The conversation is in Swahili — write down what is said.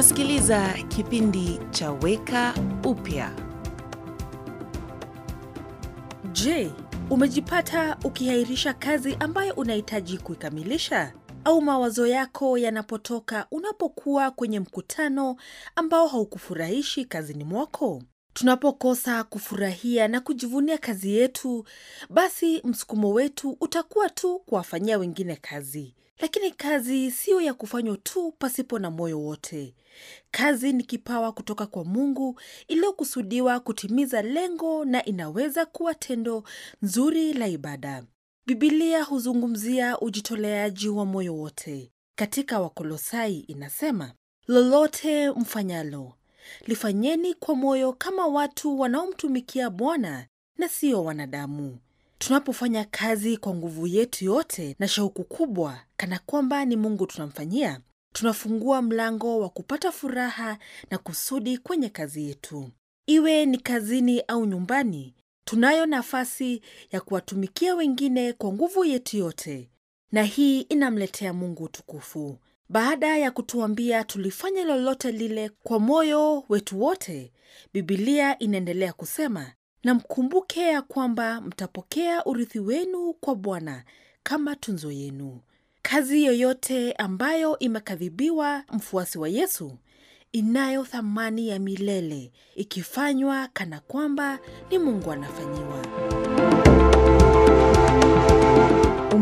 Unasikiliza kipindi cha Weka Upya. Je, umejipata ukihairisha kazi ambayo unahitaji kuikamilisha? Au mawazo yako yanapotoka unapokuwa kwenye mkutano ambao haukufurahishi kazini mwako? Tunapokosa kufurahia na kujivunia kazi yetu, basi msukumo wetu utakuwa tu kuwafanyia wengine kazi. Lakini kazi siyo ya kufanywa tu pasipo na moyo wote. Kazi ni kipawa kutoka kwa Mungu iliyokusudiwa kutimiza lengo na inaweza kuwa tendo nzuri la ibada. Bibilia huzungumzia ujitoleaji wa moyo wote. Katika Wakolosai inasema, lolote mfanyalo lifanyeni kwa moyo kama watu wanaomtumikia Bwana na sio wanadamu. Tunapofanya kazi kwa nguvu yetu yote na shauku kubwa, kana kwamba ni Mungu tunamfanyia, tunafungua mlango wa kupata furaha na kusudi kwenye kazi yetu. Iwe ni kazini au nyumbani, tunayo nafasi ya kuwatumikia wengine kwa nguvu yetu yote, na hii inamletea Mungu utukufu. Baada ya kutuambia tulifanya lolote lile kwa moyo wetu wote, Bibilia inaendelea kusema, na mkumbuke ya kwamba mtapokea urithi wenu kwa Bwana kama tunzo yenu. Kazi yoyote ambayo imekadhibiwa mfuasi wa Yesu inayo thamani ya milele ikifanywa kana kwamba ni Mungu anafanyiwa.